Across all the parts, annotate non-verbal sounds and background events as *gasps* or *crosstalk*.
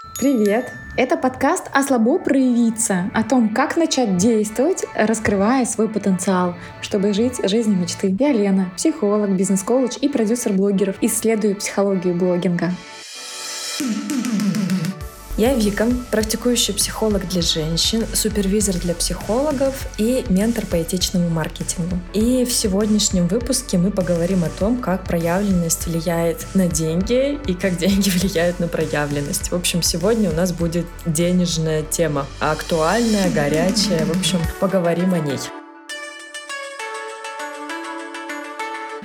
Привет! Это подкаст «А слабо проявиться» о том, как начать действовать, раскрывая свой потенциал, чтобы жить жизнью мечты. Я Лена, психолог, бизнес-коуч и продюсер блогеров. Исследую психологию блогинга. Я Вика, практикующий психолог для женщин, супервизор для психологов и ментор по этичному маркетингу. И в сегодняшнем выпуске мы поговорим о том, как проявленность влияет на деньги и как деньги *laughs* влияют на проявленность. В общем, сегодня у нас будет денежная тема, актуальная, горячая. В общем, поговорим о ней.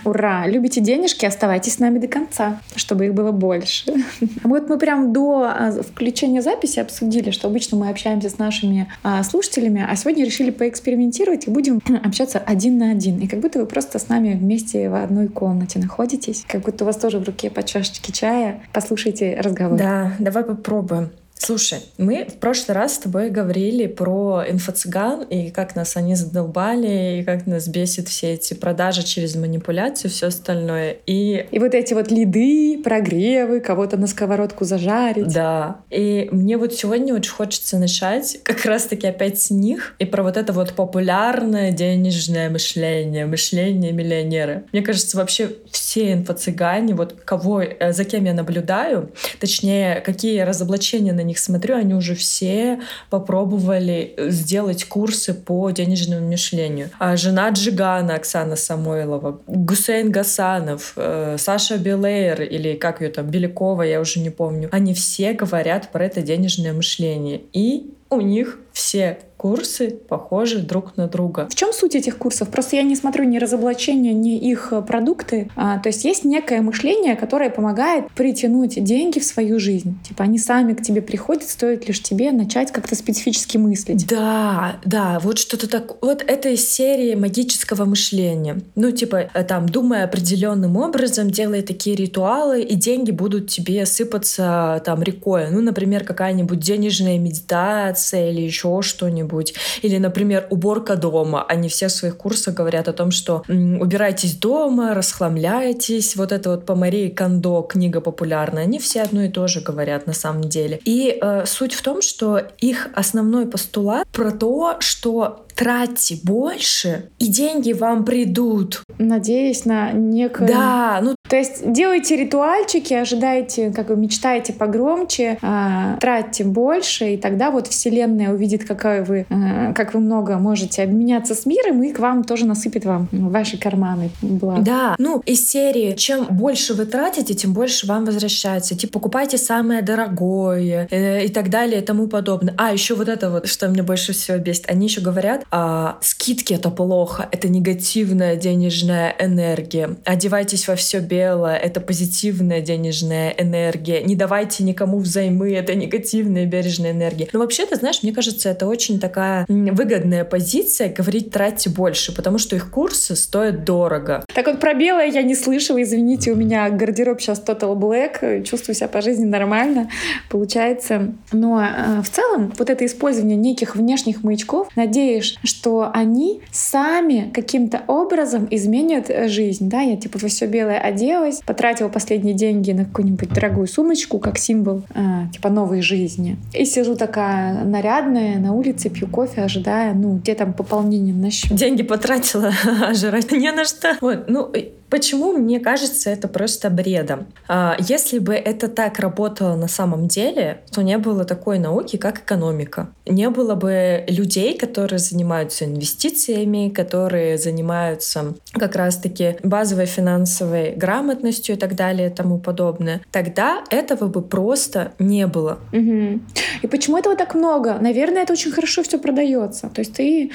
Ура! Любите денежки? Оставайтесь с нами до конца, чтобы их было больше. *laughs* Вот мы прям до а, включения записи обсудили, что обычно мы общаемся с нашими а, слушателями, а сегодня решили поэкспериментировать и будем *clears throat* общаться один на один. И как будто вы просто с нами вместе в одной комнате находитесь, как будто у вас тоже в руке по чашечке чая. Послушайте разговор. Да, давай попробуем. Слушай, мы в прошлый раз с тобой говорили про инфо-цыган и как нас они задолбали, и как нас бесит все эти продажи через манипуляцию, все остальное. И... и вот эти вот лиды, прогревы, кого-то на сковородку зажарить. Да. И мне вот сегодня очень хочется начать как раз-таки опять с них и про вот это вот популярное денежное мышление, мышление миллионера. Мне кажется, вообще все инфо-цыгане, вот кого, э, за кем я наблюдаю, точнее, какие разоблачения на них них смотрю, они уже все попробовали сделать курсы по денежному мышлению. А жена Джигана Оксана Самойлова, Гусейн Гасанов, э, Саша Белейр или как ее там, Белякова, я уже не помню. Они все говорят про это денежное мышление. И у них все курсы похожи друг на друга. В чем суть этих курсов? Просто я не смотрю ни разоблачения, ни их э, продукты. А, то есть есть некое мышление, которое помогает притянуть деньги в свою жизнь. Типа они сами к тебе приходят, стоит лишь тебе начать как-то специфически мыслить. Да, да, вот что-то так. Вот это из серии магического мышления. Ну, типа, э, там, думая определенным образом, делая такие ритуалы, и деньги будут тебе сыпаться там рекой. Ну, например, какая-нибудь денежная медитация или еще что-нибудь. Или, например, уборка дома. Они все в своих курсах говорят о том, что убирайтесь дома, расхламляйтесь. Вот это вот по Марии Кондо книга популярная. Они все одно и то же говорят на самом деле. И э, суть в том, что их основной постулат про то, что тратьте больше, и деньги вам придут. Надеюсь на некое... Да, ну... То есть делайте ритуальчики, ожидайте, как вы мечтаете погромче, э, тратьте больше, и тогда вот Вселенная увидит, какая вы, э, как вы много можете обменяться с миром, и к вам тоже насыпет вам ваши карманы. Благ. Да, ну, из серии, чем больше вы тратите, тем больше вам возвращается. Типа, покупайте самое дорогое э, и так далее и тому подобное. А, еще вот это вот, что мне больше всего бесит. Они еще говорят, а, скидки это плохо, это негативная денежная энергия. Одевайтесь во все белое, это позитивная денежная энергия. Не давайте никому взаймы, это негативная бережная энергия. Но вообще, ты знаешь, мне кажется, это очень такая выгодная позиция говорить тратьте больше, потому что их курсы стоят дорого. Так вот про белое я не слышала, извините, у меня гардероб сейчас Total Black, чувствую себя по жизни нормально, получается. Но э, в целом вот это использование неких внешних маячков, надеюсь, что они сами каким-то образом изменят э, жизнь. Да, я типа во все белое оделась, потратила последние деньги на какую-нибудь дорогую сумочку, как символ э, типа новой жизни. И сижу такая нарядная на улице, пью кофе, ожидая, ну, где там пополнение на счет. Деньги потратила, *laughs* а жрать не на что. Вот, ну, Почему мне кажется это просто бредом? А, если бы это так работало на самом деле, то не было такой науки, как экономика. Не было бы людей, которые занимаются инвестициями, которые занимаются как раз-таки базовой финансовой грамотностью и так далее и тому подобное. Тогда этого бы просто не было. Угу. И почему этого так много? Наверное, это очень хорошо все продается. То есть ты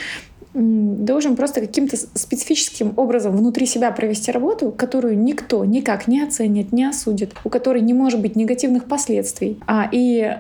должен просто каким-то специфическим образом внутри себя провести работу, которую никто никак не оценит, не осудит, у которой не может быть негативных последствий. А, и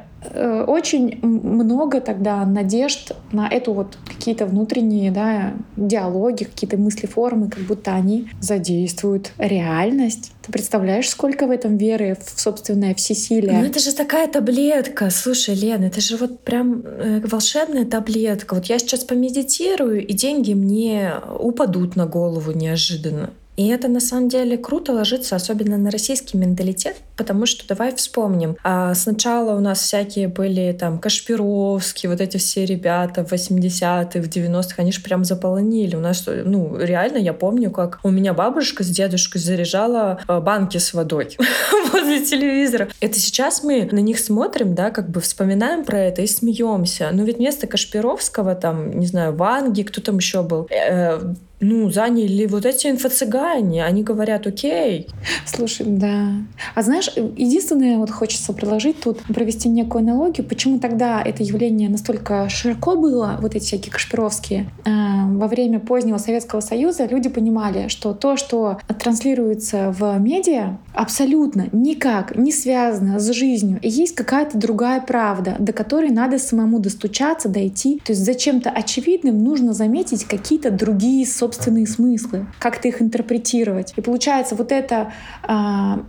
очень много тогда надежд на эту вот какие-то внутренние да, диалоги, какие-то мысли, формы, как будто они задействуют реальность. Ты представляешь, сколько в этом веры в собственное всесилие? Ну это же такая таблетка. Слушай, Лена, это же вот прям э, волшебная таблетка. Вот я сейчас помедитирую, и деньги мне упадут на голову неожиданно. И это на самом деле круто ложится, особенно на российский менталитет, потому что давай вспомним. А сначала у нас всякие были там Кашпировские, вот эти все ребята в 80-х, в 90-х, они же прям заполонили. У нас, ну, реально, я помню, как у меня бабушка с дедушкой заряжала а, банки с водой *laughs* возле телевизора. Это сейчас мы на них смотрим, да, как бы вспоминаем про это и смеемся. Но ведь вместо Кашпировского, там, не знаю, Ванги, кто там еще был, э, ну, заняли вот эти инфо-цыгане. Они говорят, окей. Слушай, да. А знаешь, единственное, вот хочется предложить тут, провести некую аналогию, почему тогда это явление настолько широко было, вот эти всякие кашпировские, э, во время позднего Советского Союза люди понимали, что то, что транслируется в медиа, абсолютно никак не связано с жизнью. И есть какая-то другая правда, до которой надо самому достучаться, дойти. То есть за чем-то очевидным нужно заметить какие-то другие собственные собственные смыслы, как-то их интерпретировать. И получается вот это а,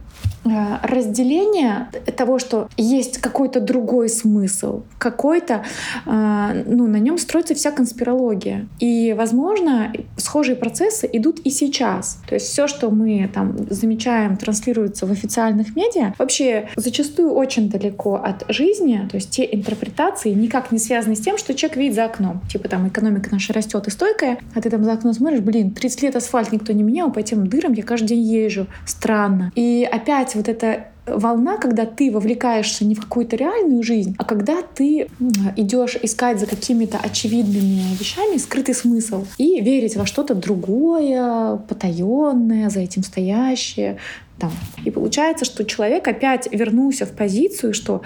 разделение того, что есть какой-то другой смысл, какой-то, а, ну, на нем строится вся конспирология. И, возможно, схожие процессы идут и сейчас. То есть все, что мы там замечаем, транслируется в официальных медиа, вообще зачастую очень далеко от жизни, то есть те интерпретации никак не связаны с тем, что человек видит за окном. Типа там экономика наша растет и стойкая, а ты там за окном смотришь, блин, 30 лет асфальт никто не менял, по этим дырам я каждый день езжу. Странно. И опять вот эта волна, когда ты вовлекаешься не в какую-то реальную жизнь, а когда ты идешь искать за какими-то очевидными вещами скрытый смысл и верить во что-то другое, потаенное, за этим стоящее. Там. И получается, что человек опять вернулся в позицию, что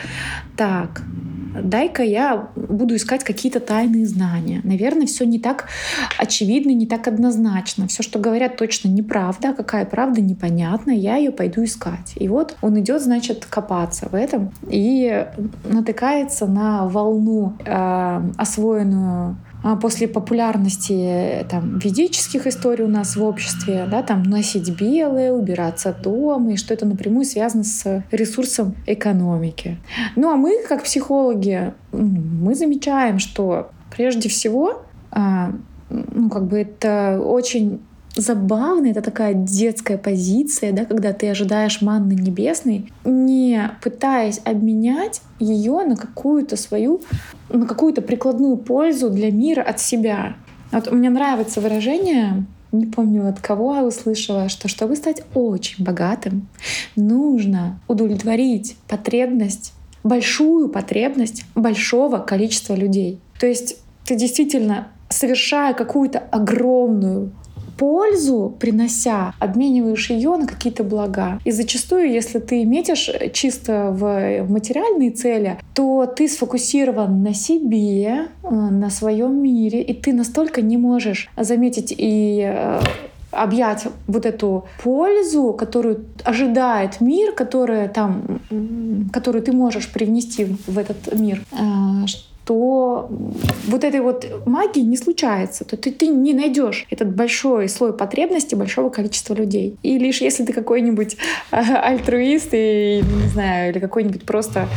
так, дай-ка я буду искать какие-то тайные знания. Наверное, все не так очевидно, не так однозначно. Все, что говорят, точно неправда. А какая правда, непонятно. Я ее пойду искать. И вот он идет, значит, копаться в этом и натыкается на волну, э, освоенную после популярности там, ведических историй у нас в обществе, да, там носить белое, убираться дома, и что это напрямую связано с ресурсом экономики. Ну а мы, как психологи, мы замечаем, что прежде всего а, ну, как бы это очень забавно, это такая детская позиция, да, когда ты ожидаешь манны небесной, не пытаясь обменять ее на какую-то свою, на какую-то прикладную пользу для мира от себя. Вот мне нравится выражение, не помню от кого я услышала, что чтобы стать очень богатым, нужно удовлетворить потребность, большую потребность большого количества людей. То есть ты действительно совершая какую-то огромную пользу принося, обмениваешь ее на какие-то блага. И зачастую, если ты метишь чисто в материальные цели, то ты сфокусирован на себе, э, на своем мире, и ты настолько не можешь заметить и э, объять вот эту пользу, которую ожидает мир, которая там, которую ты можешь привнести в этот мир, э, то вот этой вот магии не случается, то ты, ты не найдешь этот большой слой потребностей большого количества людей. И лишь если ты какой-нибудь альтруист и, не знаю, или какой-нибудь просто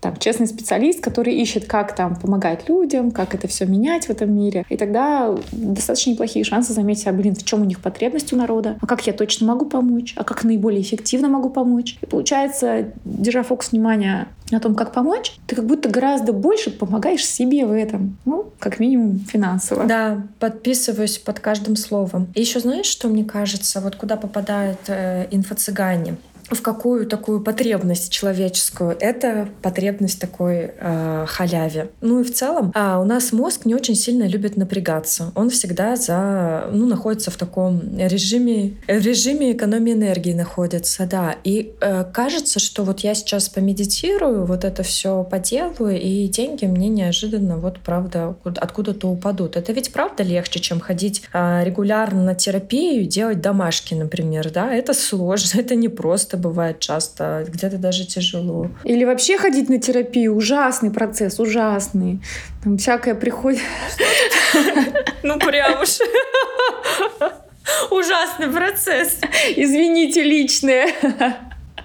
там, честный специалист, который ищет, как там помогать людям, как это все менять в этом мире. И тогда достаточно неплохие шансы заметить, а, блин, в чем у них потребность у народа, а как я точно могу помочь, а как наиболее эффективно могу помочь. И получается, держа фокус внимания на том, как помочь, ты как будто гораздо больше помогаешь себе в этом. Ну, как минимум финансово. Да, подписываюсь под каждым словом. И еще знаешь, что мне кажется, вот куда попадают э, инфо-цыгане? В какую такую потребность человеческую. Это потребность такой э, халяве. Ну и в целом э, у нас мозг не очень сильно любит напрягаться. Он всегда за, ну, находится в таком режиме, в режиме экономии энергии находится, да. И э, кажется, что вот я сейчас помедитирую, вот это все поделаю, и деньги мне неожиданно вот правда откуда-то упадут. Это ведь правда легче, чем ходить э, регулярно на терапию и делать домашки, например, да? Это сложно, *laughs* это непросто бывает часто, где-то даже тяжело. Или вообще ходить на терапию. Ужасный процесс, ужасный. Там всякое приходит. Ну прям уж. Ужасный процесс. Извините, личное.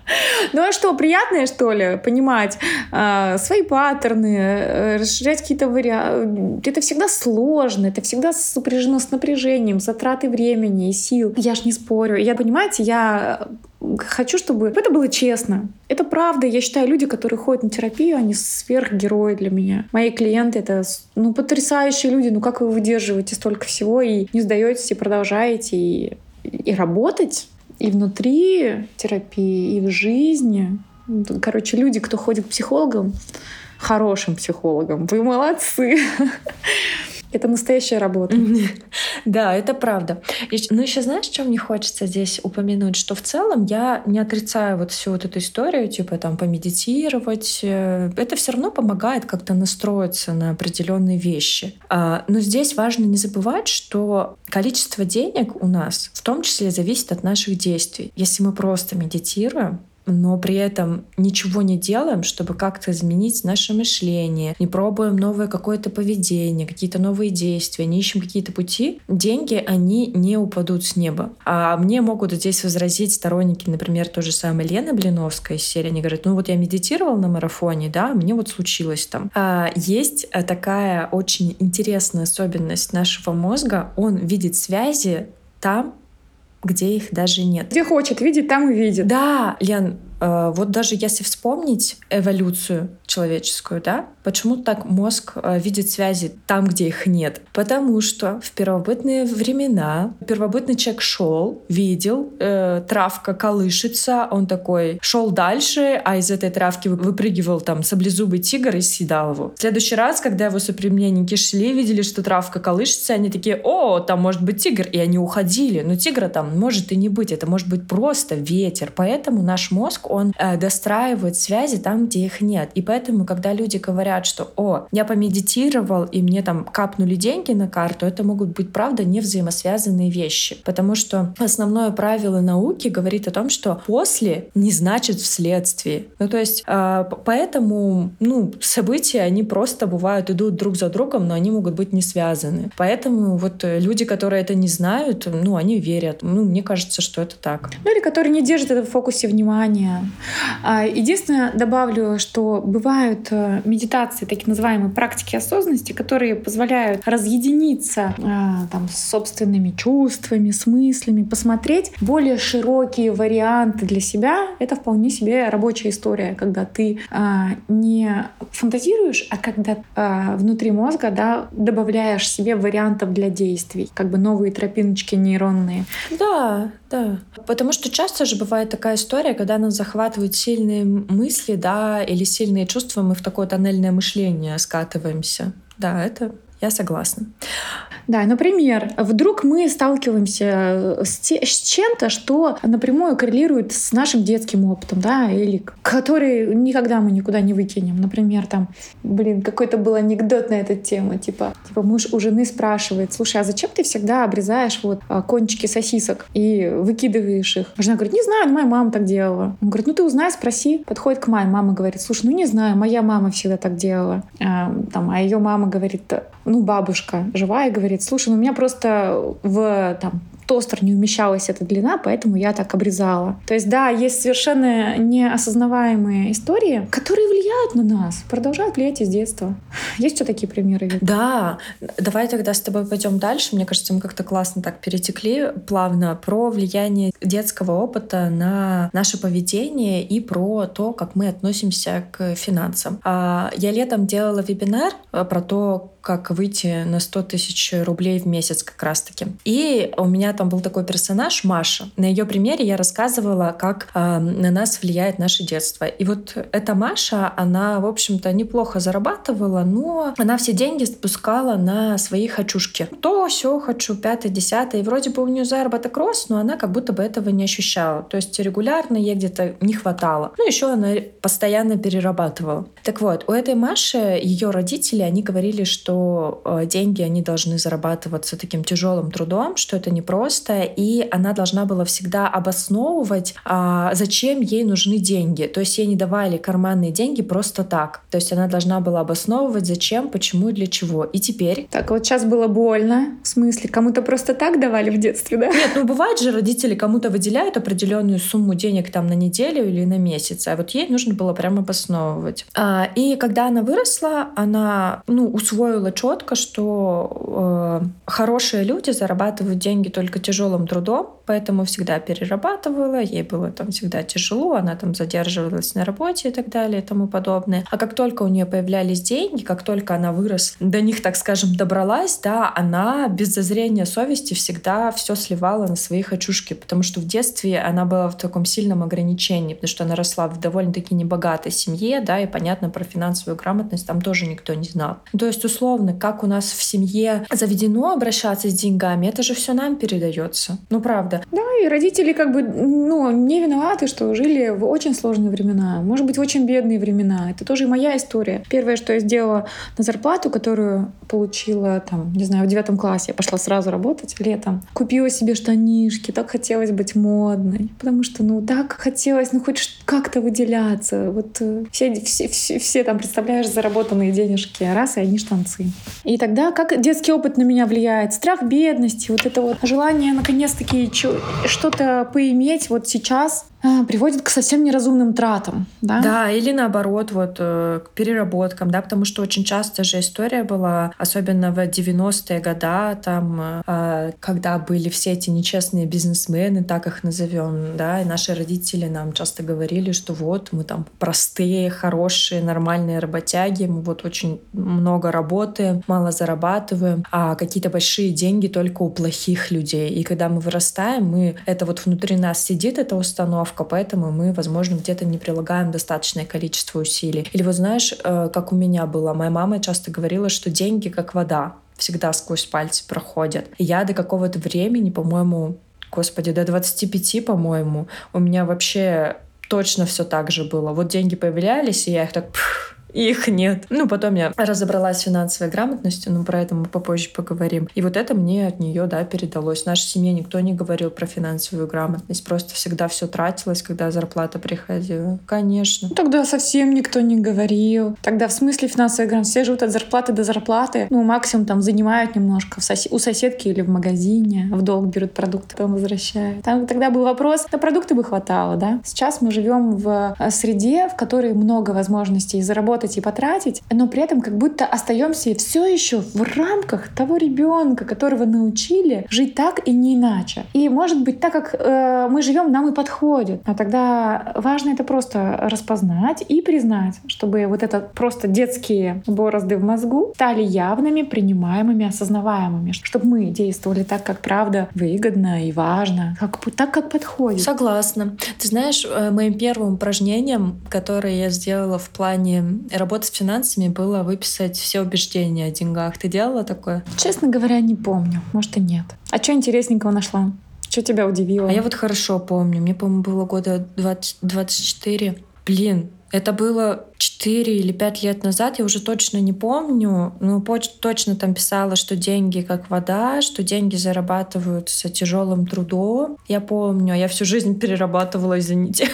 *laughs* Ну а что, приятное, что ли, понимать э, свои паттерны, э, расширять какие-то варианты. Это всегда сложно, это всегда сопряжено с напряжением, затратой времени и сил. Я ж не спорю. Я, понимаете, я хочу, чтобы это было честно. Это правда. Я считаю, люди, которые ходят на терапию, они сверхгерои для меня. Мои клиенты — это ну, потрясающие люди. Ну как вы выдерживаете столько всего и не сдаетесь, и продолжаете, и, и работать и внутри терапии, и в жизни. Короче, люди, кто ходит к психологам, хорошим психологам, вы молодцы. Это настоящая работа. *laughs* Да, это правда. Ну, еще знаешь, что мне хочется здесь упомянуть? Что в целом я не отрицаю вот всю вот эту историю, типа там помедитировать. Э, это все равно помогает как-то настроиться на определенные вещи. А, но здесь важно не забывать, что количество денег у нас в том числе зависит от наших действий. Если мы просто медитируем, но при этом ничего не делаем, чтобы как-то изменить наше мышление, не пробуем новое какое-то поведение, какие-то новые действия, не ищем какие-то пути, деньги, они не упадут с неба. А мне могут здесь возразить сторонники, например, то же самое Лена Блиновская из серии. Они говорят, ну вот я медитировал на марафоне, да, мне вот случилось там. А есть э, такая очень интересная особенность нашего мозга. Он видит связи там, где их даже нет. Где хочет видеть, там и видит. Да, Лен, вот даже если вспомнить эволюцию человеческую, да, почему так мозг э, видит связи там, где их нет? Потому что в первобытные времена первобытный человек шел, видел, э, травка колышется, он такой шел дальше, а из этой травки выпрыгивал там саблезубый тигр и съедал его. В следующий раз, когда его соплеменники шли, видели, что травка колышется, они такие, о, там может быть тигр, и они уходили. Но тигра там может и не быть, это может быть просто ветер. Поэтому наш мозг, он э, достраивает связи там, где их нет. И поэтому когда люди говорят, что «О, я помедитировал, и мне там капнули деньги на карту», это могут быть, правда, не взаимосвязанные вещи. Потому что основное правило науки говорит о том, что «после» не значит «вследствие». Ну, то есть, э, поэтому, ну, события, они просто бывают, идут друг за другом, но они могут быть не связаны. Поэтому вот люди, которые это не знают, ну, они верят. Ну, мне кажется, что это так. Ну, или которые не держат это в фокусе внимания. А, единственное, добавлю, что бывают э, медитации, такие называемые практики осознанности, которые позволяют разъединиться э, там, с собственными чувствами, с мыслями, посмотреть более широкие варианты для себя. Это вполне себе рабочая история, когда ты э, не фантазируешь, а когда внутри мозга да, добавляешь себе вариантов для действий, как бы новые тропиночки нейронные. Да, да. Потому что часто же бывает такая история, когда нас захватывают сильные мысли, да, или сильные чувства, мы в такое тоннельное мышление скатываемся. Да, это я согласна. Да, например, вдруг мы сталкиваемся с, те, с чем-то, что напрямую коррелирует с нашим детским опытом, да, или который никогда мы никуда не выкинем. Например, там, блин, какой-то был анекдот на эту тему, типа, типа муж у жены спрашивает, слушай, а зачем ты всегда обрезаешь вот а, кончики сосисок и выкидываешь их? Жена говорит, не знаю, моя мама так делала. Он говорит, ну ты узнай, спроси. Подходит к маме, мама говорит, слушай, ну не знаю, моя мама всегда так делала. А, там, а ее мама говорит, ну бабушка живая, говорит, слушай, ну у меня просто в там, тостер не умещалась эта длина, поэтому я так обрезала. То есть, да, есть совершенно неосознаваемые истории, которые влияют на нас, продолжают влиять из детства. Есть что такие примеры? Да, давай тогда с тобой пойдем дальше. Мне кажется, мы как-то классно так перетекли плавно про влияние детского опыта на наше поведение и про то, как мы относимся к финансам. А, я летом делала вебинар э, про то, как выйти на 100 тысяч рублей в месяц как раз-таки. И у меня там был такой персонаж Маша. На ее примере я рассказывала, как э, на нас влияет наше детство. И вот эта Маша, она, в общем-то, неплохо зарабатывала, но она все деньги спускала на свои хочушки. То, все хочу, пятое, десятое. И вроде бы у нее заработок рос, но она как будто бы этого не ощущала. То есть регулярно ей где-то не хватало. Ну, еще она постоянно перерабатывала. Так вот, у этой Маши ее родители, они говорили, что что э, деньги, они должны зарабатываться таким тяжелым трудом, что это непросто, и она должна была всегда обосновывать, а, зачем ей нужны деньги. То есть ей не давали карманные деньги просто так. То есть она должна была обосновывать, зачем, почему и для чего. И теперь... Так, вот сейчас было больно. В смысле, кому-то просто так давали в детстве, да? Нет, ну бывает же, родители кому-то выделяют определенную сумму денег там на неделю или на месяц, а вот ей нужно было прямо обосновывать. А, и когда она выросла, она ну, усвоила четко, что э, хорошие люди зарабатывают деньги только тяжелым трудом, поэтому всегда перерабатывала, ей было там всегда тяжело, она там задерживалась на работе и так далее и тому подобное. А как только у нее появлялись деньги, как только она выросла, до них, так скажем, добралась, да, она без зазрения совести всегда все сливала на свои хочушки, потому что в детстве она была в таком сильном ограничении, потому что она росла в довольно-таки небогатой семье, да, и понятно, про финансовую грамотность там тоже никто не знал. То есть, условно, как у нас в семье заведено обращаться с деньгами, это же все нам передается. Ну, правда. Да, и родители как бы, ну, не виноваты, что жили в очень сложные времена, может быть, в очень бедные времена. Это тоже моя история. Первое, что я сделала на зарплату, которую получила, там, не знаю, в девятом классе, я пошла сразу работать летом, купила себе штанишки, так хотелось быть модной, потому что, ну, так хотелось, ну, хоть как-то выделяться. Вот э, все, все, все, все там, представляешь, заработанные денежки, раз, и одни штанцы. И тогда как детский опыт на меня влияет? Страх бедности, вот это вот желание наконец-таки что-то поиметь вот сейчас, приводит к совсем неразумным тратам. Да? да, или наоборот, вот э, к переработкам, да, потому что очень часто же история была, особенно в 90-е годы, там, э, а, когда были все эти нечестные бизнесмены, так их назовем, да, и наши родители нам часто говорили, что вот мы там простые, хорошие, нормальные работяги, мы вот очень много работаем, мало зарабатываем, а какие-то большие деньги только у плохих людей. И когда мы вырастаем, мы это вот внутри нас сидит эта установка, установка, поэтому мы, возможно, где-то не прилагаем достаточное количество усилий. Или вот знаешь, э, как у меня было, моя мама часто говорила, что деньги как вода, всегда сквозь пальцы проходят. И я до какого-то времени, по-моему, господи, до 25, по-моему, у меня вообще точно все так же было. Вот деньги появлялись, и я их так их нет. Ну, потом я разобралась с финансовой грамотностью, но про это мы попозже поговорим. И вот это мне от нее, да, передалось. В нашей семье никто не говорил про финансовую грамотность, просто всегда все тратилось, когда зарплата приходила. Конечно. Ну, тогда совсем никто не говорил. Тогда в смысле финансовой грамотности все живут от зарплаты до зарплаты. Ну, максимум там занимают немножко в сос... у соседки или в магазине, в долг берут продукты, потом возвращают. Там тогда был вопрос, на продукты бы хватало, да? Сейчас мы живем в э, среде, в которой много возможностей заработать заработать и потратить, но при этом как будто остаемся все еще в рамках того ребенка, которого научили жить так и не иначе. И может быть, так как э, мы живем, нам и подходит. А тогда важно это просто распознать и признать, чтобы вот это просто детские борозды в мозгу стали явными, принимаемыми, осознаваемыми, чтобы мы действовали так, как правда выгодно и важно, как, так, как подходит. Согласна. Ты знаешь, э, моим первым упражнением, которое я сделала в плане работа с финансами было выписать все убеждения о деньгах. Ты делала такое? Честно говоря, не помню. Может и нет. А что интересненького нашла? Что тебя удивило? А я вот хорошо помню. Мне, по-моему, было года 20, 24. Блин, это было 4 или 5 лет назад, я уже точно не помню, но точно там писала, что деньги как вода, что деньги зарабатываются тяжелым трудом. Я помню, я всю жизнь перерабатывала, извините.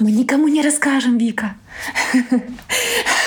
Мы никому не расскажем, Вика.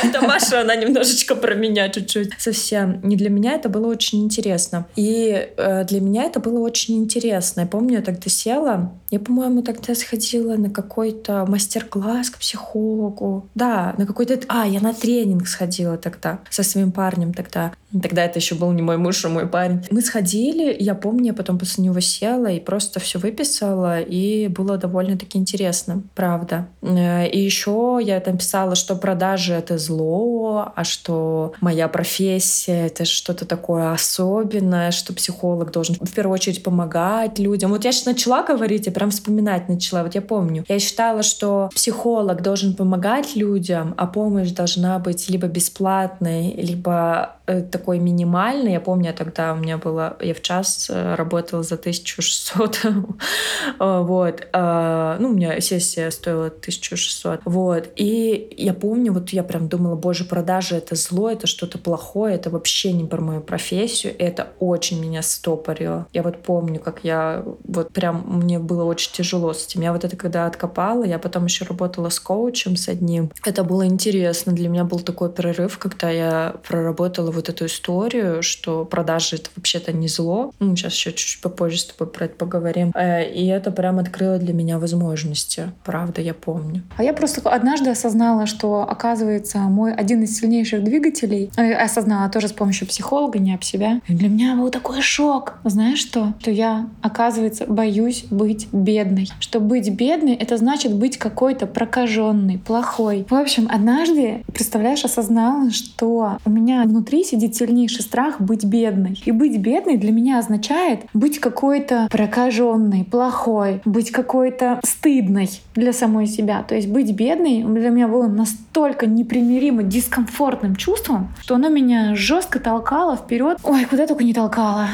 Это Маша, она немножечко про меня чуть-чуть. Совсем. Не для меня это было очень интересно. И э, для меня это было очень интересно. Я помню, я тогда села, я, по-моему, тогда сходила на какой-то мастер-класс к психологу. Да, на какой-то... А, я на тренинг сходила тогда со своим парнем тогда. Тогда это еще был не мой муж, а мой парень. Мы сходили, я помню, я потом после него села и просто все выписала, и было довольно-таки интересно, правда. Э, и еще я там писала, что продажи — это зло, а что моя профессия — это что-то такое особенное, что психолог должен в первую очередь помогать людям. Вот я сейчас начала говорить, я прям вспоминать начала. Вот я помню. Я считала, что психолог должен помогать людям, а помощь должна быть либо бесплатной, либо э, такой минимальный. Я помню, тогда у меня было... Я в час э, работала за 1600. *laughs* вот. А, ну, у меня сессия стоила 1600. Вот. И я помню, вот я прям думала, боже, продажи — это зло, это что-то плохое, это вообще не про мою профессию, это очень меня стопорило. Я вот помню, как я вот прям, мне было очень тяжело с этим. Я вот это когда откопала, я потом еще работала с коучем с одним. Это было интересно. Для меня был такой перерыв, когда я проработала вот эту историю, что продажи — это вообще-то не зло. Ну, сейчас еще чуть-чуть попозже с тобой про это поговорим. Э, и это прям открыло для меня возможности. Правда, я помню. А я просто однажды осознала, что, оказывается, мой один из сильнейших двигателей, э, осознала тоже с помощью психолога, не об себя. Для меня был такой шок. Знаешь что? Что я, оказывается, боюсь быть бедной. Что быть бедной — это значит быть какой-то прокаженной, плохой. В общем, однажды, представляешь, осознала, что у меня внутри сидит сильнейший страх быть бедной. И быть бедной для меня означает быть какой-то прокаженной, плохой, быть какой-то стыдной для самой себя. То есть быть бедной для меня было настолько непримиримо дискомфортным чувством, что оно меня жестко толкало вперед. Ой, куда только не толкало.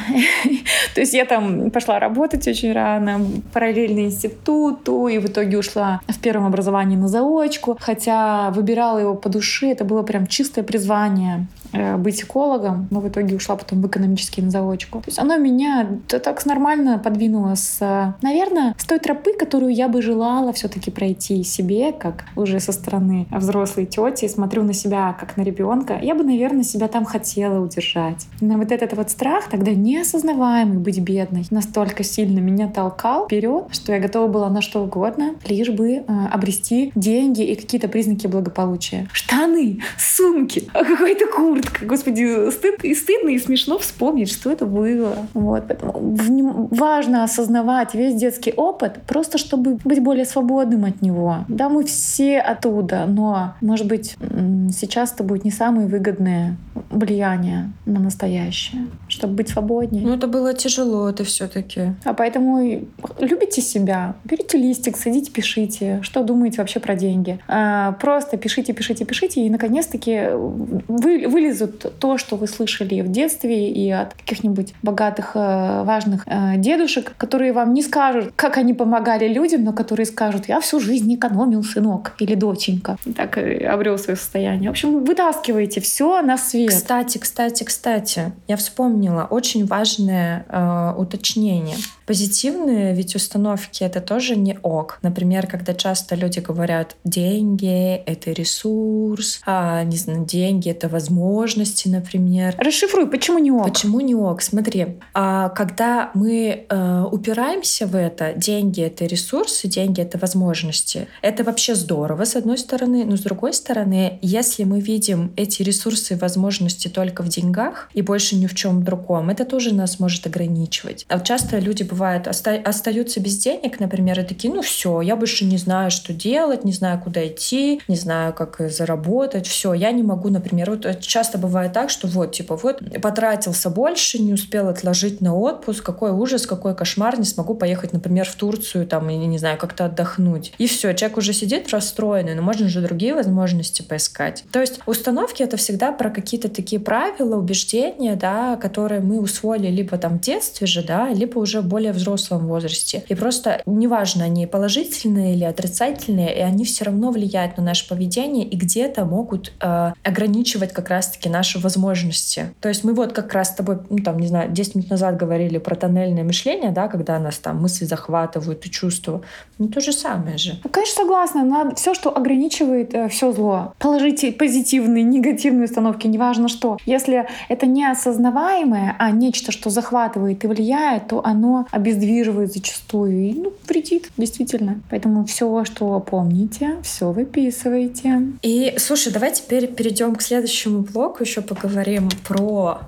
*laughs* То есть я там пошла работать очень рано, параллельно институту, и в итоге ушла в первом образовании на заочку. Хотя выбирала его по душе, это было прям чистое призвание. Э, быть экологом, но в итоге ушла потом в экономический на заочку. То есть оно меня так нормально подвинуло с, наверное, с той тропы, которую я бы желала все-таки пройти себе, как уже со стороны взрослой тети, смотрю на себя как на ребенка, я бы, наверное, себя там хотела удержать. Но вот этот вот страх, тогда неосознаваемый быть бедной, настолько сильно меня толкал вперед, что я готова была на что угодно, лишь бы э, обрести деньги и какие-то признаки благополучия. Штаны, сумки, какой-то курс, куртка. Господи, стыд, и стыдно, и смешно вспомнить, что это было. Вот. Поэтому важно осознавать весь детский опыт, просто чтобы быть более свободным от него. Да, мы все оттуда, но, может быть, сейчас это будет не самое выгодное влияние на настоящее, чтобы быть свободнее. Ну, это было тяжело, это все таки А поэтому любите себя, берите листик, садите, пишите, что думаете вообще про деньги. А, просто пишите, пишите, пишите, и наконец-таки вы, вы вылезут то, что вы слышали в детстве и от каких-нибудь богатых, э, важных э, дедушек, которые вам не скажут, как они помогали людям, но которые скажут, я всю жизнь экономил, сынок или доченька. Так обрел свое состояние. В общем, вытаскивайте все на свет. Кстати, кстати, кстати, я вспомнила очень важное э, уточнение. Позитивные ведь установки — это тоже не ок. Например, когда часто люди говорят, деньги — это ресурс, а, не знаю, деньги — это возможности, например. Расшифруй, почему не ок? Почему не ок? Смотри, а, когда мы э, упираемся в это, деньги — это ресурсы, деньги — это возможности, это вообще здорово, с одной стороны, но с другой стороны, если мы видим эти ресурсы и возможности только в деньгах и больше ни в чем другом, это тоже нас может ограничивать. А часто люди бывают оста- остаются без денег, например, и такие, ну все, я больше не знаю, что делать, не знаю, куда идти, не знаю, как заработать, все, я не могу, например, вот часто бывает так, что вот, типа, вот, потратился больше, не успел отложить на отпуск, какой ужас, какой кошмар, не смогу поехать, например, в Турцию, там, не знаю, как-то отдохнуть. И все, человек уже сидит расстроенный, но можно же другие возможности поискать. То есть установки — это всегда про какие-то такие правила, убеждения, да, которые мы усвоили либо там в детстве же, да, либо уже более более взрослом возрасте. И просто неважно, они положительные или отрицательные, и они все равно влияют на наше поведение и где-то могут э, ограничивать как раз-таки наши возможности. То есть мы вот как раз с тобой, ну там, не знаю, 10 минут назад говорили про тоннельное мышление, да, когда нас там мысли захватывают и чувства. Ну то же самое же. Ну, конечно, согласна. На все, что ограничивает э, все зло. Положите позитивные, негативные установки, неважно что. Если это не осознаваемое, а нечто, что захватывает и влияет, то оно обездвиживает зачастую и ну, вредит, действительно. Поэтому все, что помните, все выписывайте. И слушай, давай теперь перейдем к следующему блоку, еще поговорим про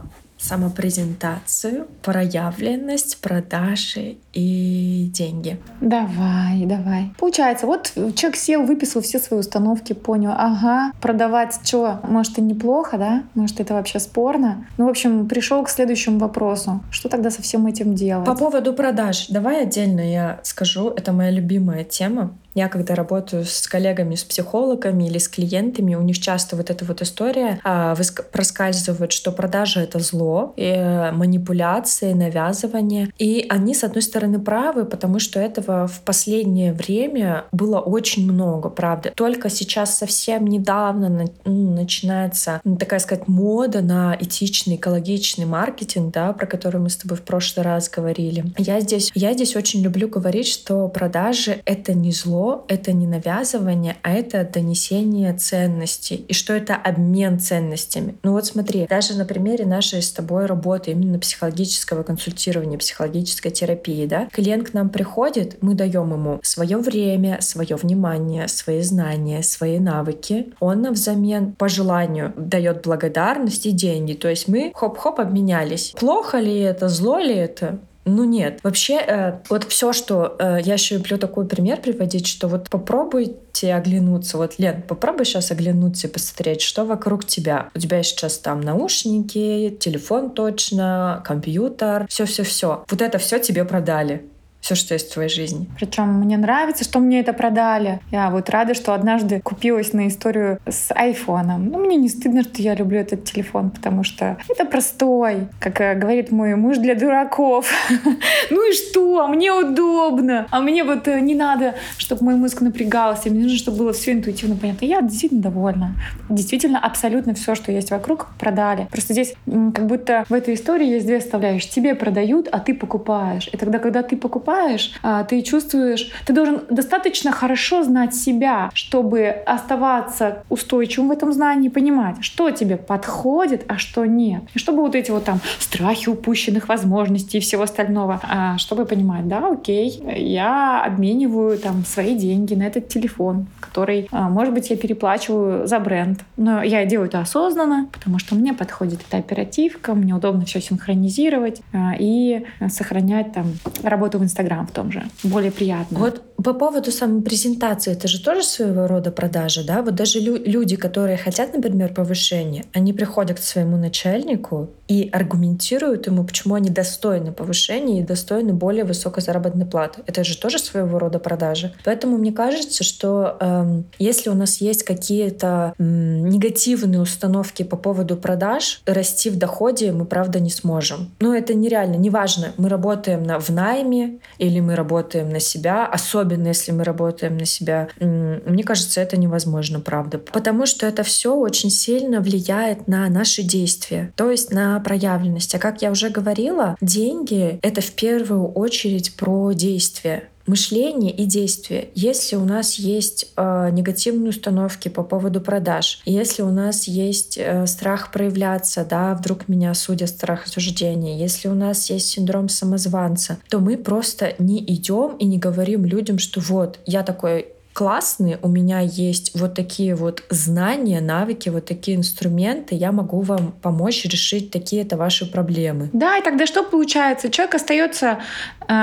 самопрезентацию, проявленность, продажи и деньги. Давай, давай. Получается, вот человек сел, выписал все свои установки, понял, ага, продавать что, может и неплохо, да? Может это вообще спорно? Ну, в общем, пришел к следующему вопросу. Что тогда со всем этим делать? По поводу продаж, давай отдельно я скажу, это моя любимая тема Я когда работаю с коллегами, с психологами или с клиентами, у них часто вот эта вот история а, проскальзывает, что продажа — это зло, и э, манипуляции, навязывание. И они, с одной стороны, правы, потому что этого в последнее время было очень много, правда. Только сейчас совсем недавно ну, начинается ну, такая сказать мода на этичный, экологичный маркетинг, да, про который мы с тобой в прошлый раз говорили. Я здесь, я здесь очень люблю говорить, что продажи — это не зло, это не навязывание, а это донесение ценностей. И что это обмен ценностями. Ну вот смотри, даже на примере нашей с тобой работы, именно психологического консультирования, психологической терапии, да, клиент к нам приходит, мы даем ему свое время, свое внимание, свои знания, свои навыки. Он нам взамен по желанию дает благодарность и деньги. То есть мы хоп-хоп обменялись. Плохо ли это, зло ли это? Ну нет. Вообще, э, вот все, что э, я еще люблю такой пример приводить, что вот попробуйте оглянуться. Вот, Лен, попробуй сейчас оглянуться и посмотреть, что вокруг тебя. У тебя сейчас там наушники, телефон точно, компьютер, все-все-все. Вот это все тебе продали все, что есть в твоей жизни. Причем мне нравится, что мне это продали. Я вот рада, что однажды купилась на историю с айфоном. Ну, мне не стыдно, что я люблю этот телефон, потому что это простой, как э, говорит мой муж для дураков. *laughs* Ну и что? Мне удобно. А мне вот э, не надо, чтобы мой мозг напрягался. Мне нужно, чтобы было все интуитивно понятно. Я действительно довольна. Действительно, абсолютно все, что есть вокруг, продали. Просто здесь как будто в этой истории есть две составляющие. Тебе продают, а ты покупаешь. И тогда, когда ты покупаешь, поступаешь, а, ты чувствуешь, ты должен достаточно хорошо знать себя, чтобы оставаться устойчивым в этом знании, понимать, что тебе подходит, а что нет. И чтобы вот эти вот там страхи упущенных возможностей и всего остального, а, чтобы понимать, да, окей, я обмениваю там свои деньги на этот телефон, который, а, может быть, я переплачиваю за бренд, но я делаю это осознанно, потому что мне подходит эта оперативка, мне удобно все синхронизировать и сохранять там работу в Инстаграме Инстаграм в том же. Более приятно. Вот по поводу самой презентации, это же тоже своего рода продажа, да? Вот даже лю- люди, которые хотят, например, повышения, они приходят к своему начальнику и аргументируют ему, почему они достойны повышения и достойны более высокой заработной платы. Это же тоже своего рода продажа. Поэтому мне кажется, что эм, если у нас есть какие-то эм, негативные установки по поводу продаж, расти в доходе мы, правда, не сможем. Но это нереально. Неважно, мы работаем на, в найме или мы работаем на себя, особенно если мы работаем на себя. Мне кажется, это невозможно, правда. Потому что это все очень сильно влияет на наши действия, то есть на проявленность. А как я уже говорила, деньги — это в первую очередь про действие мышление и действие. Если у нас есть э, негативные установки по поводу продаж, если у нас есть э, страх проявляться, да, вдруг меня судят страх осуждения, если у нас есть синдром самозванца, то мы просто не идем и не говорим людям, что вот я такой классные, у меня есть вот такие вот знания, навыки, вот такие инструменты, я могу вам помочь решить такие-то ваши проблемы. Да, и тогда что получается? Человек остается э,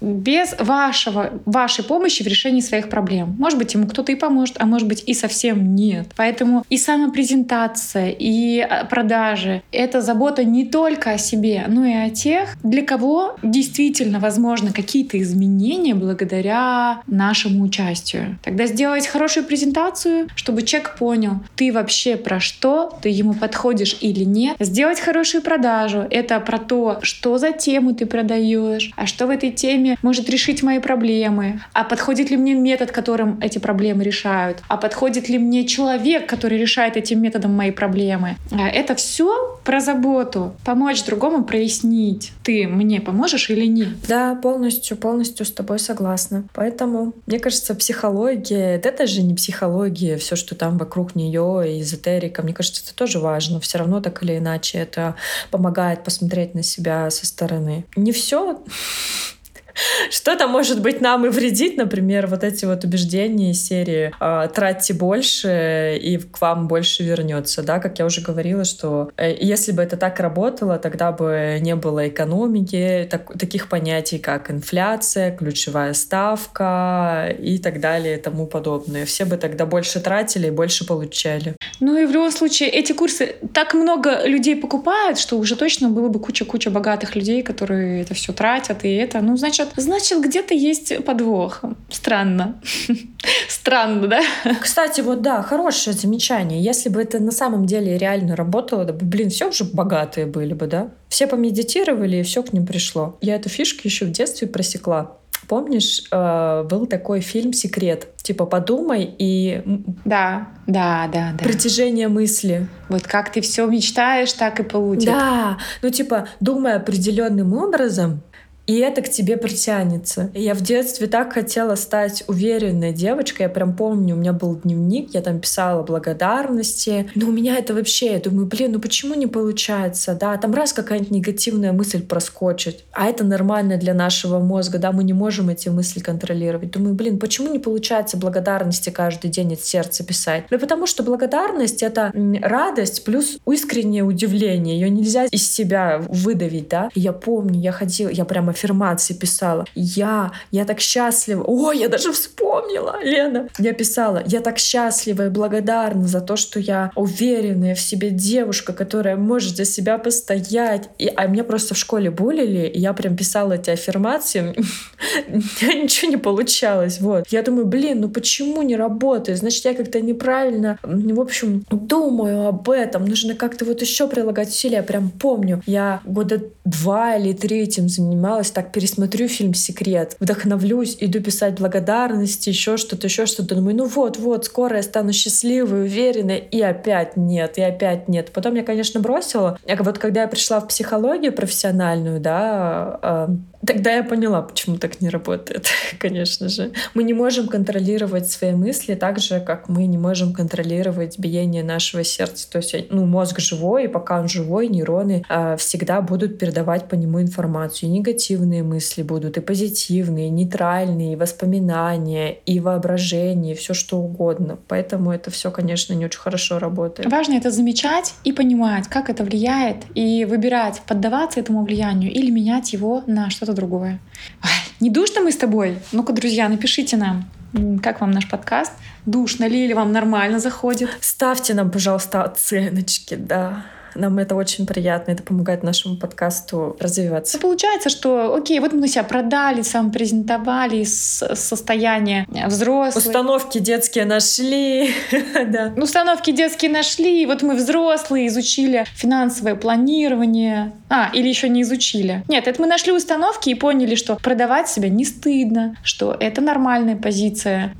без вашего, вашей помощи в решении своих проблем. Может быть, ему кто-то и поможет, а может быть и совсем нет. Поэтому и самопрезентация, и а, продажи — это забота не только о себе, но и о тех, для кого действительно возможны какие-то изменения благодаря нашему участию. Тогда сделать хорошую презентацию, чтобы человек понял, ты вообще про что, ты ему подходишь или нет. Сделать хорошую продажу — это про то, что за тему ты продаешь, а что в этой теме может решить мои проблемы, а подходит ли мне метод, которым эти проблемы решают, а подходит ли мне человек, который решает этим методом мои проблемы. А это все про заботу, помочь другому прояснить, ты мне поможешь или нет. Да, полностью, полностью с тобой согласна. Поэтому, мне кажется, психология психология, это же не психология, все, что там вокруг нее, эзотерика. Мне кажется, это тоже важно. Все равно так или иначе это помогает посмотреть на себя со стороны. Не все что-то, может быть, нам и вредит, например, вот эти вот убеждения серии э, «тратьте больше, и к вам больше вернется», да, как я уже говорила, что э, если бы это так работало, тогда бы не было экономики, так, таких понятий, как инфляция, ключевая ставка и так далее и тому подобное. Все бы тогда больше тратили и больше получали. Ну и в любом случае, эти курсы так много людей покупают, что уже точно было бы куча-куча богатых людей, которые это все тратят, и это, ну, значит, значит, где-то есть подвох. Странно. *laughs* Странно, да? Кстати, вот да, хорошее замечание. Если бы это на самом деле реально работало, да, блин, все уже богатые были бы, да? Все помедитировали, и все к ним пришло. Я эту фишку еще в детстве просекла. Помнишь, э, был такой фильм «Секрет»? Типа подумай и... Да, да, да, да. Притяжение мысли. Вот как ты все мечтаешь, так и получится. Да, ну типа думай определенным образом, и это к тебе притянется. Я в детстве так хотела стать уверенной девочкой. Я прям помню, у меня был дневник, я там писала благодарности. Но у меня это вообще, я думаю, блин, ну почему не получается? Да, там раз какая-нибудь негативная мысль проскочит. А это нормально для нашего мозга, да, мы не можем эти мысли контролировать. Думаю, блин, почему не получается благодарности каждый день от сердца писать? Ну потому что благодарность — это радость плюс искреннее удивление. Ее нельзя из себя выдавить, да. И я помню, я ходила, я прямо аффирмации писала. Я, я так счастлива. Ой, я даже вспомнила, Лена. Я писала, я так счастлива и благодарна за то, что я уверенная в себе девушка, которая может за себя постоять. И, а меня просто в школе булили, и я прям писала эти аффирмации. *laughs* Ничего не получалось. Вот. Я думаю, блин, ну почему не работает? Значит, я как-то неправильно, в общем, думаю об этом. Нужно как-то вот еще прилагать усилия. Я прям помню, я года два или три этим занималась, сейчас так пересмотрю фильм «Секрет», вдохновлюсь, иду писать благодарности, еще что-то, еще что-то. Думаю, ну вот, вот, скоро я стану счастливой, уверенной. И опять нет, и опять нет. Потом я, конечно, бросила. А вот когда я пришла в психологию профессиональную, да, а, Тогда я поняла, почему так не работает, *laughs* конечно же. Мы не можем контролировать свои мысли так же, как мы не можем контролировать биение нашего сердца. То есть ну, мозг живой, и пока он живой, нейроны э, всегда будут передавать по нему информацию. И негативные мысли будут, и позитивные, и нейтральные, и воспоминания, и воображение, и все что угодно. Поэтому это все, конечно, не очень хорошо работает. Важно это замечать и понимать, как это влияет, и выбирать, поддаваться этому влиянию или менять его на что-то что-то другое. Не душно мы с тобой? Ну-ка, друзья, напишите нам, как вам наш подкаст? Душно ли или вам нормально заходит? Ставьте нам, пожалуйста, оценочки, да. Нам это очень приятно, это помогает нашему подкасту развиваться. Ну, получается, что, окей, вот мы себя продали, сам презентовали из состояния взрослых. Установки детские нашли. *laughs* да. Установки детские нашли, вот мы взрослые, изучили финансовое планирование. А, или еще не изучили. Нет, это мы нашли установки и поняли, что продавать себя не стыдно, что это нормальная позиция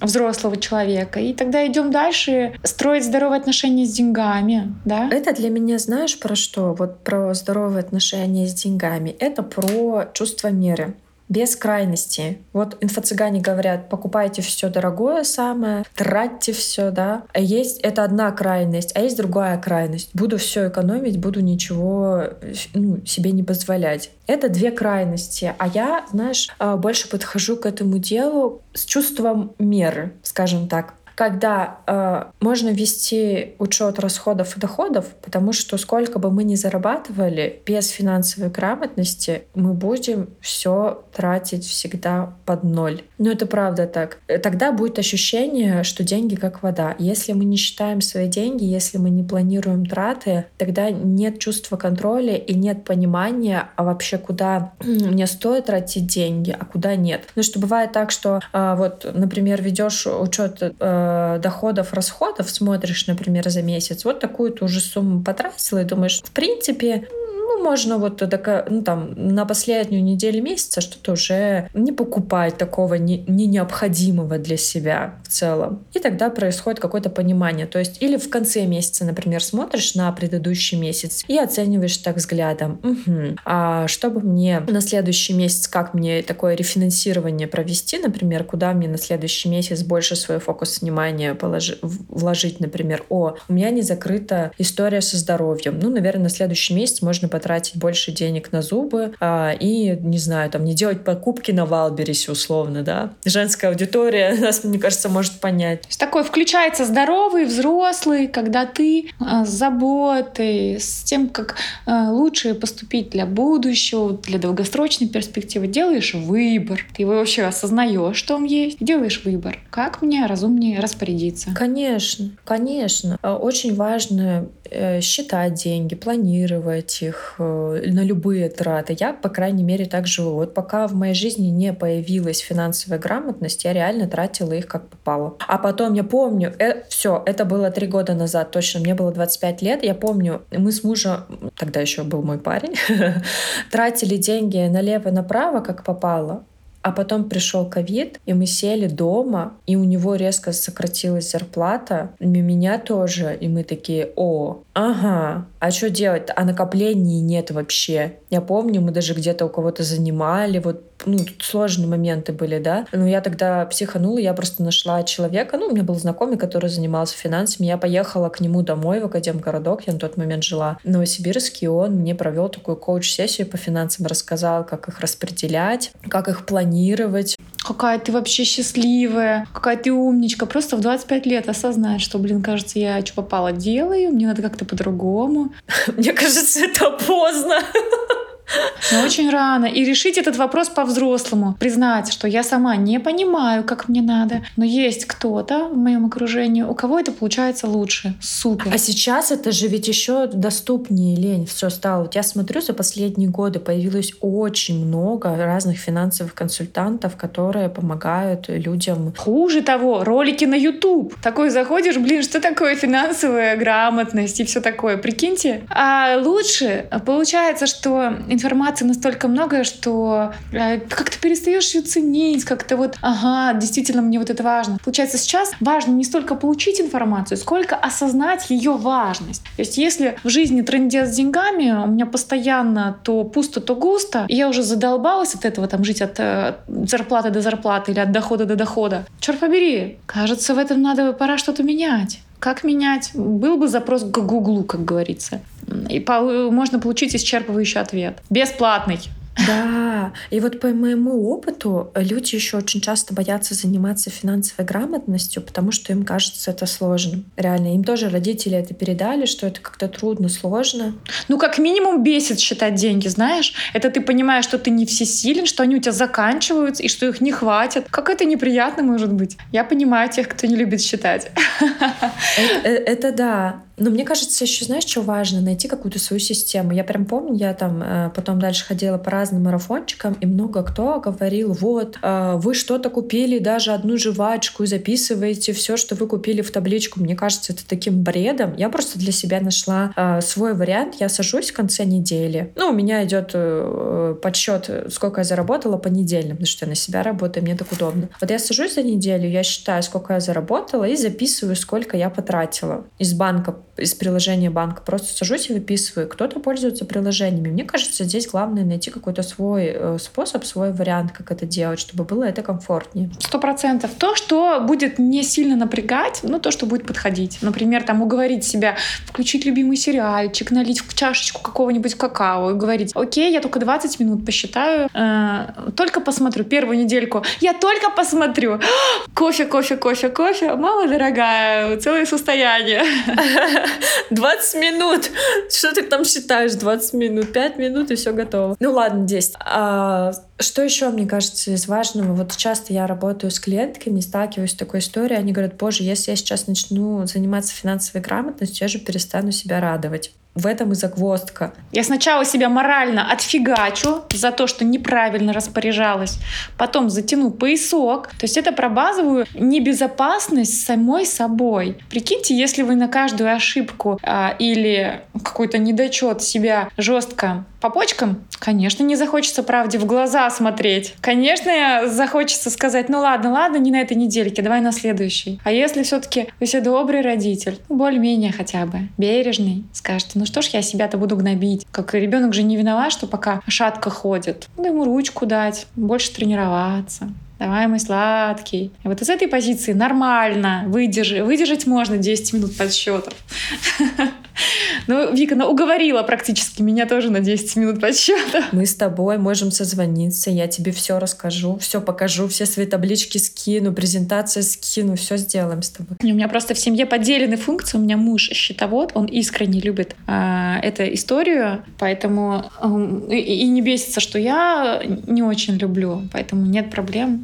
взрослого человека. И тогда идем дальше строить здоровые отношения с деньгами, да? Это для меня знаешь про что? Вот про здоровые отношения с деньгами. Это про чувство меры без крайности. Вот инфо-цыгане говорят, покупайте все дорогое самое, тратьте все, да. А есть это одна крайность, а есть другая крайность. Буду все экономить, буду ничего ну, себе не позволять. Это две крайности. А я, знаешь, а, больше подхожу к этому делу с чувством меры, скажем так когда э, можно вести учет расходов и доходов, потому что сколько бы мы ни зарабатывали, без финансовой грамотности мы будем все тратить всегда под ноль. Но это правда так. Тогда будет ощущение, что деньги как вода. Если мы не считаем свои деньги, если мы не планируем траты, тогда нет чувства контроля и нет понимания, а вообще куда мне стоит тратить деньги, а куда нет. Потому что бывает так, что э, вот, например, ведешь учет э, Э, доходов, расходов смотришь, например, за месяц, вот такую-то уже сумму потратила и думаешь, в принципе, ну, можно вот такая, ну, там, на последнюю неделю месяца что-то уже не покупать такого не, не необходимого для себя в целом. И тогда происходит какое-то понимание. То есть или в конце месяца, например, смотришь на предыдущий месяц и оцениваешь так взглядом, угу, а чтобы мне на следующий месяц, как мне такое рефинансирование провести, например, куда мне на следующий месяц больше свой фокус внимания положи, вложить, например, о, у меня не закрыта история со здоровьем. Ну, наверное, на следующий месяц можно потратить тратить больше денег на зубы а, и, не знаю, там, не делать покупки на Валберисе условно, да. Женская аудитория *laughs* нас, мне кажется, может понять. Такой включается здоровый, взрослый, когда ты а, с заботой, с тем, как а, лучше поступить для будущего, для долгосрочной перспективы, делаешь выбор. Ты вообще осознаешь, что он есть, делаешь выбор. Как мне разумнее распорядиться? Конечно, конечно. Очень важно считать деньги, планировать их э, на любые траты. Я, по крайней мере, так живу. Вот пока в моей жизни не появилась финансовая грамотность, я реально тратила их как попало. А потом я помню, э, все, это было три года назад, точно, мне было 25 лет. Я помню, мы с мужем, тогда еще был мой парень, *laughs* тратили деньги налево и направо, как попало. А потом пришел ковид, и мы сели дома, и у него резко сократилась зарплата, и у меня тоже, и мы такие, о, ага, а что делать? А накоплений нет вообще. Я помню, мы даже где-то у кого-то занимали, вот ну, сложные моменты были, да. Но я тогда психанула, я просто нашла человека, ну, у меня был знакомый, который занимался финансами, я поехала к нему домой в Академгородок, я на тот момент жила в Новосибирске, и он мне провел такую коуч-сессию по финансам, рассказал, как их распределять, как их планировать. Какая ты вообще счастливая, какая ты умничка. Просто в 25 лет осознать, что, блин, кажется, я что попало делаю, мне надо как-то по-другому. *laughs* Мне кажется, это поздно. Но очень рано. И решить этот вопрос по-взрослому. Признать, что я сама не понимаю, как мне надо, но есть кто-то в моем окружении, у кого это получается лучше. Супер. А сейчас это же ведь еще доступнее, лень, все стало. Вот я смотрю, за последние годы появилось очень много разных финансовых консультантов, которые помогают людям. Хуже того, ролики на YouTube. Такой заходишь, блин, что такое финансовая грамотность и все такое. Прикиньте. А лучше получается, что информации настолько много, что э, как-то перестаешь ее ценить, как-то вот, ага, действительно мне вот это важно. Получается, сейчас важно не столько получить информацию, сколько осознать ее важность. То есть если в жизни трендец с деньгами, у меня постоянно то пусто, то густо, и я уже задолбалась от этого, там, жить от э, зарплаты до зарплаты или от дохода до дохода. Черт побери, кажется, в этом надо, пора что-то менять. Как менять? Был бы запрос к Гуглу, как говорится. И по- можно получить исчерпывающий ответ. Бесплатный. Да, и вот по моему опыту люди еще очень часто боятся заниматься финансовой грамотностью, потому что им кажется это сложным. Реально, им тоже родители это передали, что это как-то трудно, сложно. Ну, как минимум бесит считать деньги, знаешь? Это ты понимаешь, что ты не всесилен, что они у тебя заканчиваются и что их не хватит. Как это неприятно может быть. Я понимаю тех, кто не любит считать. Это, э, это да. Но мне кажется, еще знаешь, что важно? Найти какую-то свою систему. Я прям помню, я там э, потом дальше ходила по разным марафончикам, и много кто говорил, вот, э, вы что-то купили, даже одну жвачку, записываете все, что вы купили в табличку. Мне кажется, это таким бредом. Я просто для себя нашла э, свой вариант. Я сажусь в конце недели. Ну, у меня идет э, подсчет, сколько я заработала по недельным, потому что я на себя работаю, мне так удобно. Вот я сажусь за неделю, я считаю, сколько я заработала, и записываю, сколько я потратила из банка из приложения банка. Просто сажусь и выписываю. Кто-то пользуется приложениями. Мне кажется, здесь главное найти какой-то свой э, способ, свой вариант, как это делать, чтобы было это комфортнее. Сто процентов. То, что будет не сильно напрягать, ну, то, что будет подходить. Например, там уговорить себя включить любимый сериальчик, налить в чашечку какого-нибудь какао и говорить, окей, я только 20 минут посчитаю, э, только посмотрю первую недельку. Я только посмотрю. *gasps* Кофе, кофе, кофе, кофе. Мама дорогая, целое состояние. *laughs* *laughs* 20 минут. Что ты там считаешь? 20 минут, 5 минут и все готово. Ну ладно, 10. А, что еще, мне кажется, из важного? Вот часто я работаю с клиентками, сталкиваюсь с такой историей. Они говорят, боже, если я сейчас начну заниматься финансовой грамотностью, я же перестану себя радовать. В этом и загвоздка. Я сначала себя морально отфигачу за то, что неправильно распоряжалась, потом затяну поясок. То есть это про базовую небезопасность самой собой. Прикиньте, если вы на каждую ошибку а, или какой-то недочет себя жестко по почкам, конечно, не захочется правде в глаза смотреть. Конечно, захочется сказать, ну ладно, ладно, не на этой недельке, давай на следующей. А если все-таки вы все добрый родитель, ну, более-менее хотя бы, бережный, скажете, ну что ж я себя-то буду гнобить? Как ребенок же не виноват, что пока шатко ходит. Ну, ему ручку дать, больше тренироваться. Давай, мой сладкий. И вот из этой позиции нормально выдержи, выдержать можно 10 минут подсчетов. *laughs* Ну, Вика, ну, уговорила практически меня тоже на 10 минут подсчета. Мы с тобой можем созвониться, я тебе все расскажу, все покажу, все свои таблички скину, презентации скину, все сделаем с тобой. У меня просто в семье поделены функции. У меня муж счетовод, он искренне любит э, эту историю, поэтому э, и, и не бесится, что я не очень люблю, поэтому нет проблем.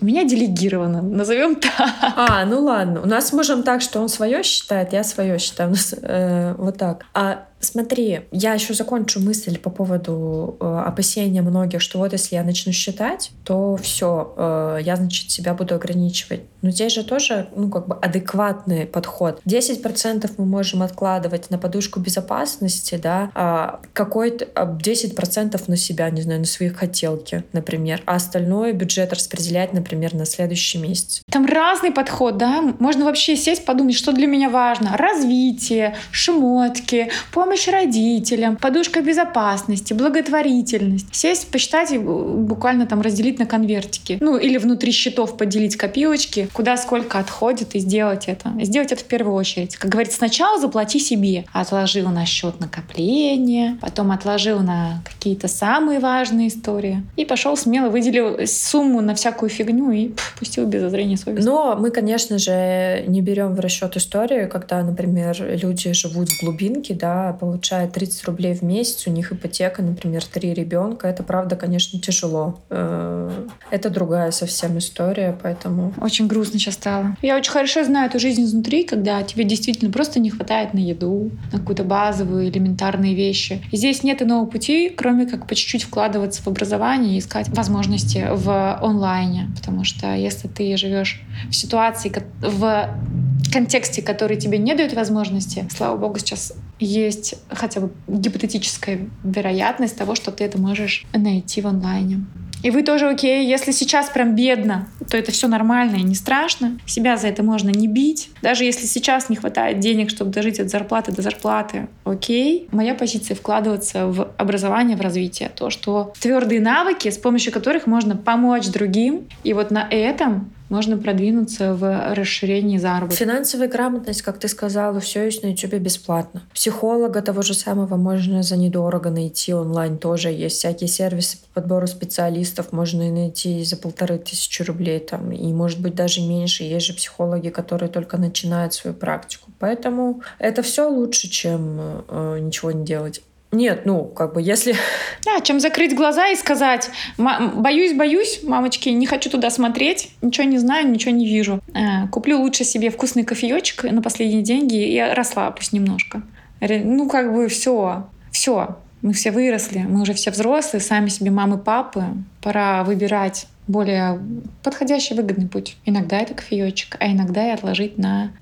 У меня делегировано, назовем так. А, ну ладно. У нас можем так, что он свое считает, я свое считаю. У нас э, вот так. А Смотри, я еще закончу мысль по поводу э, опасения многих, что вот если я начну считать, то все, э, я, значит, себя буду ограничивать. Но здесь же тоже, ну, как бы адекватный подход. 10% мы можем откладывать на подушку безопасности, да, а какой-то 10% а на себя, не знаю, на свои хотелки, например, а остальное бюджет распределять, например, на следующий месяц. Там разный подход, да, можно вообще сесть, подумать, что для меня важно. Развитие, шмотки, помощь родителям, подушка безопасности, благотворительность. Сесть, посчитать и буквально там разделить на конвертики. Ну, или внутри счетов поделить копилочки, куда сколько отходит, и сделать это. Сделать это в первую очередь. Как говорится, сначала заплати себе. Отложил на счет накопления, потом отложил на какие-то самые важные истории. И пошел смело, выделил сумму на всякую фигню и пф, пустил без зазрения совести. Но мы, конечно же, не берем в расчет историю, когда, например, люди живут в глубинке, да, получает 30 рублей в месяц, у них ипотека, например, три ребенка, это правда, конечно, тяжело. Э, это другая совсем история, поэтому... Очень грустно сейчас стало. Я очень хорошо знаю эту жизнь изнутри, когда тебе действительно просто не хватает на еду, на какую-то базовую, элементарные вещи. И здесь нет иного пути, кроме как по чуть-чуть вкладываться в образование и искать возможности в онлайне. Потому что если ты живешь в ситуации, в контексте, который тебе не дает возможности, слава богу, сейчас есть хотя бы гипотетическая вероятность того, что ты это можешь найти в онлайне. И вы тоже окей, если сейчас прям бедно, то это все нормально и не страшно. Себя за это можно не бить. Даже если сейчас не хватает денег, чтобы дожить от зарплаты до зарплаты, окей. Моя позиция вкладываться в образование, в развитие. То, что твердые навыки, с помощью которых можно помочь другим. И вот на этом можно продвинуться в расширении заработка. Финансовая грамотность, как ты сказала, все есть на YouTube бесплатно. Психолога того же самого можно за недорого найти онлайн тоже. Есть всякие сервисы по подбору специалистов, можно и найти за полторы тысячи рублей там, и может быть даже меньше. Есть же психологи, которые только начинают свою практику. Поэтому это все лучше, чем э, ничего не делать. Нет, ну, как бы, если... *laughs* Да, чем закрыть глаза и сказать, боюсь, боюсь, мамочки, не хочу туда смотреть, ничего не знаю, ничего не вижу. Э, куплю лучше себе вкусный кофеечек на последние деньги и расслаблюсь немножко. Ну, как бы все, все. Мы все выросли, мы уже все взрослые, сами себе мамы, папы. Пора выбирать более подходящий, выгодный путь. Иногда это кофеечек, а иногда и отложить на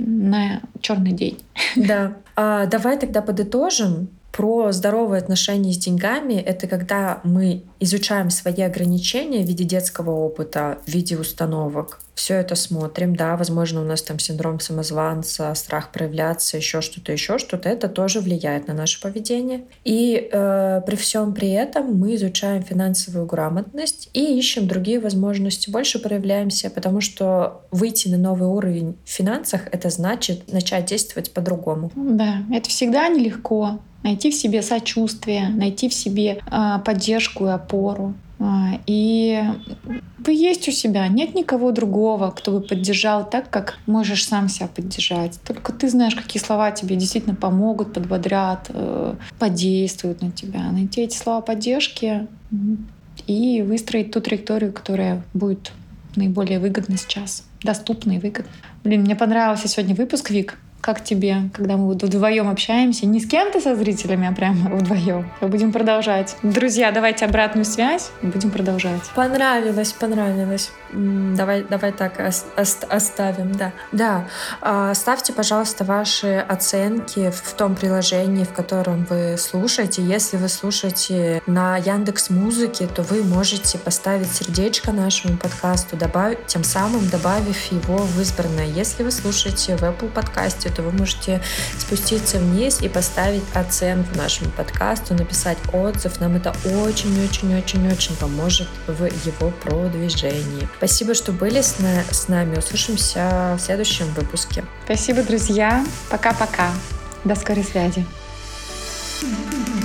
на черный день. *laughs* Да. А, давай тогда подытожим. Про здоровые отношения с деньгами — это когда мы изучаем свои ограничения в виде детского опыта, в виде установок, все это смотрим, да, возможно, у нас там синдром самозванца, страх проявляться, еще что-то, еще что-то, это тоже влияет на наше поведение. И э, при всем при этом мы изучаем финансовую грамотность и ищем другие возможности, больше проявляемся, потому что выйти на новый уровень в финансах — это значит начать действовать по-другому. Да, это всегда нелегко. Найти в себе сочувствие, найти в себе э, поддержку и опору. А, и вы есть у себя, нет никого другого, кто бы поддержал так, как можешь сам себя поддержать. Только ты знаешь, какие слова тебе действительно помогут, подбодрят, э, подействуют на тебя. Найти эти слова поддержки и выстроить ту траекторию, которая будет наиболее выгодна сейчас, доступна и выгодна. Блин, мне понравился сегодня выпуск, Вик. Как тебе, когда мы вдвоем общаемся? Не с кем-то со зрителями, а прямо *laughs* вдвоем. Будем продолжать. Друзья, давайте обратную связь. Будем продолжать. Понравилось, понравилось. Давай, давай так оставим, да. Да, а, ставьте, пожалуйста, ваши оценки в том приложении, в котором вы слушаете. Если вы слушаете на Яндекс Музыке, то вы можете поставить сердечко нашему подкасту, добавить, тем самым добавив его в избранное. Если вы слушаете в Apple подкасте, то вы можете спуститься вниз и поставить оценку нашему подкасту, написать отзыв. Нам это очень-очень-очень-очень поможет в его продвижении. Спасибо, что были с, на, с нами. Услышимся в следующем выпуске. Спасибо, друзья. Пока-пока. До скорой связи. you